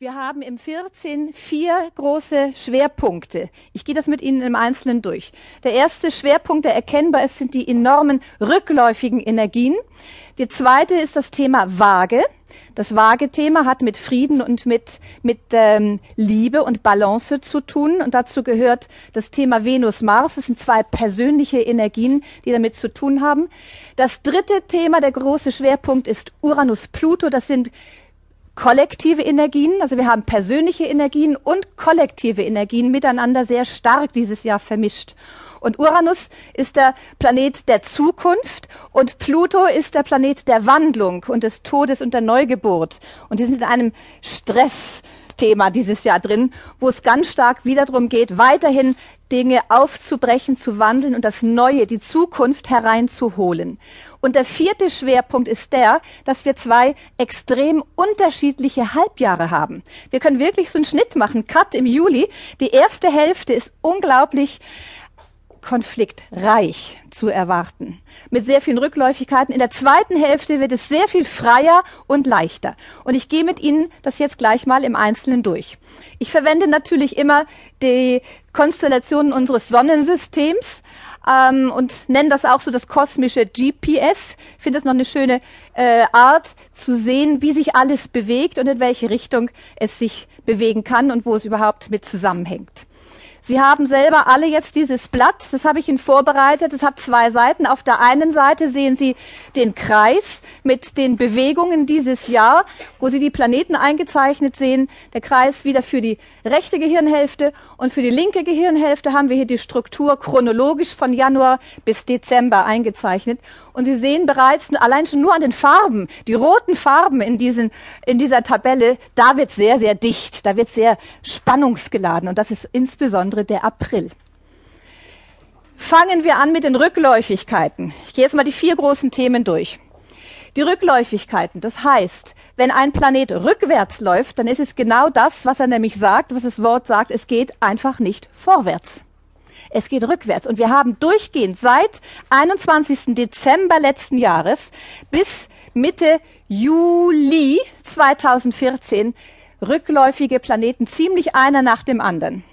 Wir haben im 14 vier große Schwerpunkte. Ich gehe das mit Ihnen im Einzelnen durch. Der erste Schwerpunkt, der erkennbar ist, sind die enormen rückläufigen Energien. Der zweite ist das Thema Waage. Das Waage-Thema hat mit Frieden und mit, mit ähm, Liebe und Balance zu tun. Und dazu gehört das Thema Venus-Mars. Das sind zwei persönliche Energien, die damit zu tun haben. Das dritte Thema, der große Schwerpunkt, ist Uranus-Pluto. Das sind kollektive Energien, also wir haben persönliche Energien und kollektive Energien miteinander sehr stark dieses Jahr vermischt. Und Uranus ist der Planet der Zukunft und Pluto ist der Planet der Wandlung und des Todes und der Neugeburt. Und die sind in einem Stressthema dieses Jahr drin, wo es ganz stark wieder darum geht, weiterhin Dinge aufzubrechen, zu wandeln und das Neue, die Zukunft hereinzuholen. Und der vierte Schwerpunkt ist der, dass wir zwei extrem unterschiedliche Halbjahre haben. Wir können wirklich so einen Schnitt machen, Cut im Juli. Die erste Hälfte ist unglaublich konfliktreich zu erwarten. Mit sehr vielen Rückläufigkeiten. In der zweiten Hälfte wird es sehr viel freier und leichter. Und ich gehe mit Ihnen das jetzt gleich mal im Einzelnen durch. Ich verwende natürlich immer die Konstellationen unseres Sonnensystems ähm, und nenne das auch so das kosmische GPS. Ich finde das noch eine schöne äh, Art zu sehen, wie sich alles bewegt und in welche Richtung es sich bewegen kann und wo es überhaupt mit zusammenhängt. Sie haben selber alle jetzt dieses Blatt, das habe ich Ihnen vorbereitet. Es hat zwei Seiten. Auf der einen Seite sehen Sie den Kreis mit den Bewegungen dieses Jahr, wo Sie die Planeten eingezeichnet sehen. Der Kreis wieder für die rechte Gehirnhälfte und für die linke Gehirnhälfte haben wir hier die Struktur chronologisch von Januar bis Dezember eingezeichnet. Und Sie sehen bereits allein schon nur an den Farben, die roten Farben in, diesen, in dieser Tabelle, da wird sehr, sehr dicht, da wird sehr spannungsgeladen. Und das ist insbesondere der April. Fangen wir an mit den Rückläufigkeiten. Ich gehe jetzt mal die vier großen Themen durch. Die Rückläufigkeiten, das heißt, wenn ein Planet rückwärts läuft, dann ist es genau das, was er nämlich sagt, was das Wort sagt, es geht einfach nicht vorwärts. Es geht rückwärts. Und wir haben durchgehend seit 21. Dezember letzten Jahres bis Mitte Juli 2014 rückläufige Planeten, ziemlich einer nach dem anderen.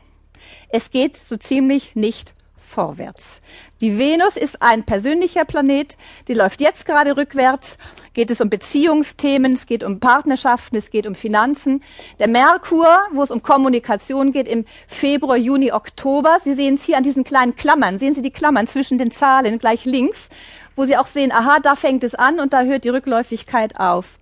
Es geht so ziemlich nicht vorwärts. Die Venus ist ein persönlicher Planet, die läuft jetzt gerade rückwärts. Geht es um Beziehungsthemen, es geht um Partnerschaften, es geht um Finanzen. Der Merkur, wo es um Kommunikation geht, im Februar, Juni, Oktober. Sie sehen es hier an diesen kleinen Klammern. Sehen Sie die Klammern zwischen den Zahlen gleich links, wo Sie auch sehen, aha, da fängt es an und da hört die Rückläufigkeit auf.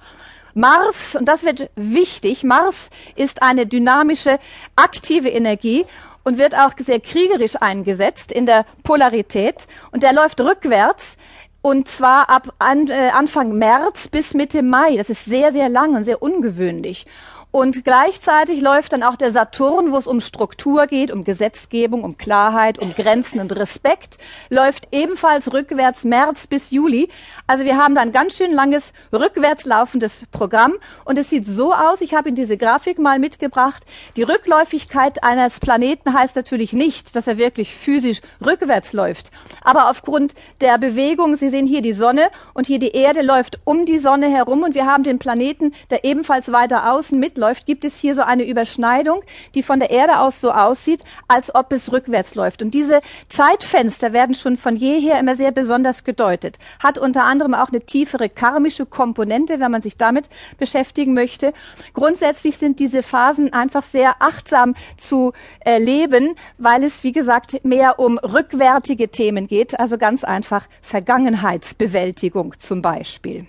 Mars, und das wird wichtig, Mars ist eine dynamische, aktive Energie und wird auch sehr kriegerisch eingesetzt in der Polarität. Und der läuft rückwärts und zwar ab an, äh, Anfang März bis Mitte Mai. Das ist sehr, sehr lang und sehr ungewöhnlich. Und gleichzeitig läuft dann auch der Saturn, wo es um Struktur geht, um Gesetzgebung, um Klarheit, um Grenzen und Respekt, läuft ebenfalls rückwärts März bis Juli. Also wir haben da ein ganz schön langes rückwärts laufendes Programm. Und es sieht so aus, ich habe Ihnen diese Grafik mal mitgebracht, die Rückläufigkeit eines Planeten heißt natürlich nicht, dass er wirklich physisch rückwärts läuft, aber aufgrund der Bewegung, Sie sehen hier die Sonne und hier die Erde läuft um die Sonne herum. Und wir haben den Planeten, der ebenfalls weiter außen mitläuft, läuft, gibt es hier so eine Überschneidung, die von der Erde aus so aussieht, als ob es rückwärts läuft. Und diese Zeitfenster werden schon von jeher immer sehr besonders gedeutet. Hat unter anderem auch eine tiefere karmische Komponente, wenn man sich damit beschäftigen möchte. Grundsätzlich sind diese Phasen einfach sehr achtsam zu erleben, weil es, wie gesagt, mehr um rückwärtige Themen geht, also ganz einfach Vergangenheitsbewältigung zum Beispiel.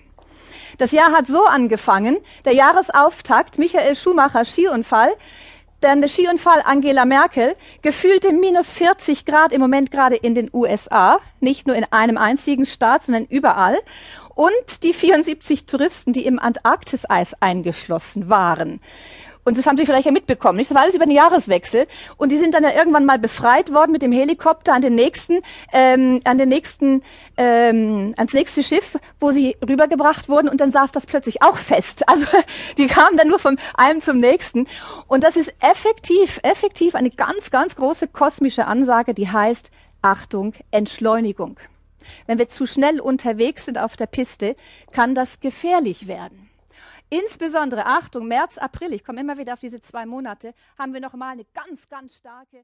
Das Jahr hat so angefangen, der Jahresauftakt, Michael Schumacher Skiunfall, dann der Skiunfall Angela Merkel, gefühlte minus 40 Grad im Moment gerade in den USA, nicht nur in einem einzigen Staat, sondern überall. Und die 74 Touristen, die im Antarktiseis eingeschlossen waren. Und das haben Sie vielleicht ja mitbekommen. Nicht? Das war alles über den Jahreswechsel. Und die sind dann ja irgendwann mal befreit worden mit dem Helikopter an den nächsten, ähm, an den nächsten, ähm, ans nächste Schiff, wo sie rübergebracht wurden. Und dann saß das plötzlich auch fest. Also die kamen dann nur von einem zum nächsten. Und das ist effektiv, effektiv eine ganz, ganz große kosmische Ansage, die heißt Achtung, Entschleunigung. Wenn wir zu schnell unterwegs sind auf der Piste, kann das gefährlich werden. Insbesondere, Achtung, März, April, ich komme immer wieder auf diese zwei Monate, haben wir nochmal eine ganz, ganz starke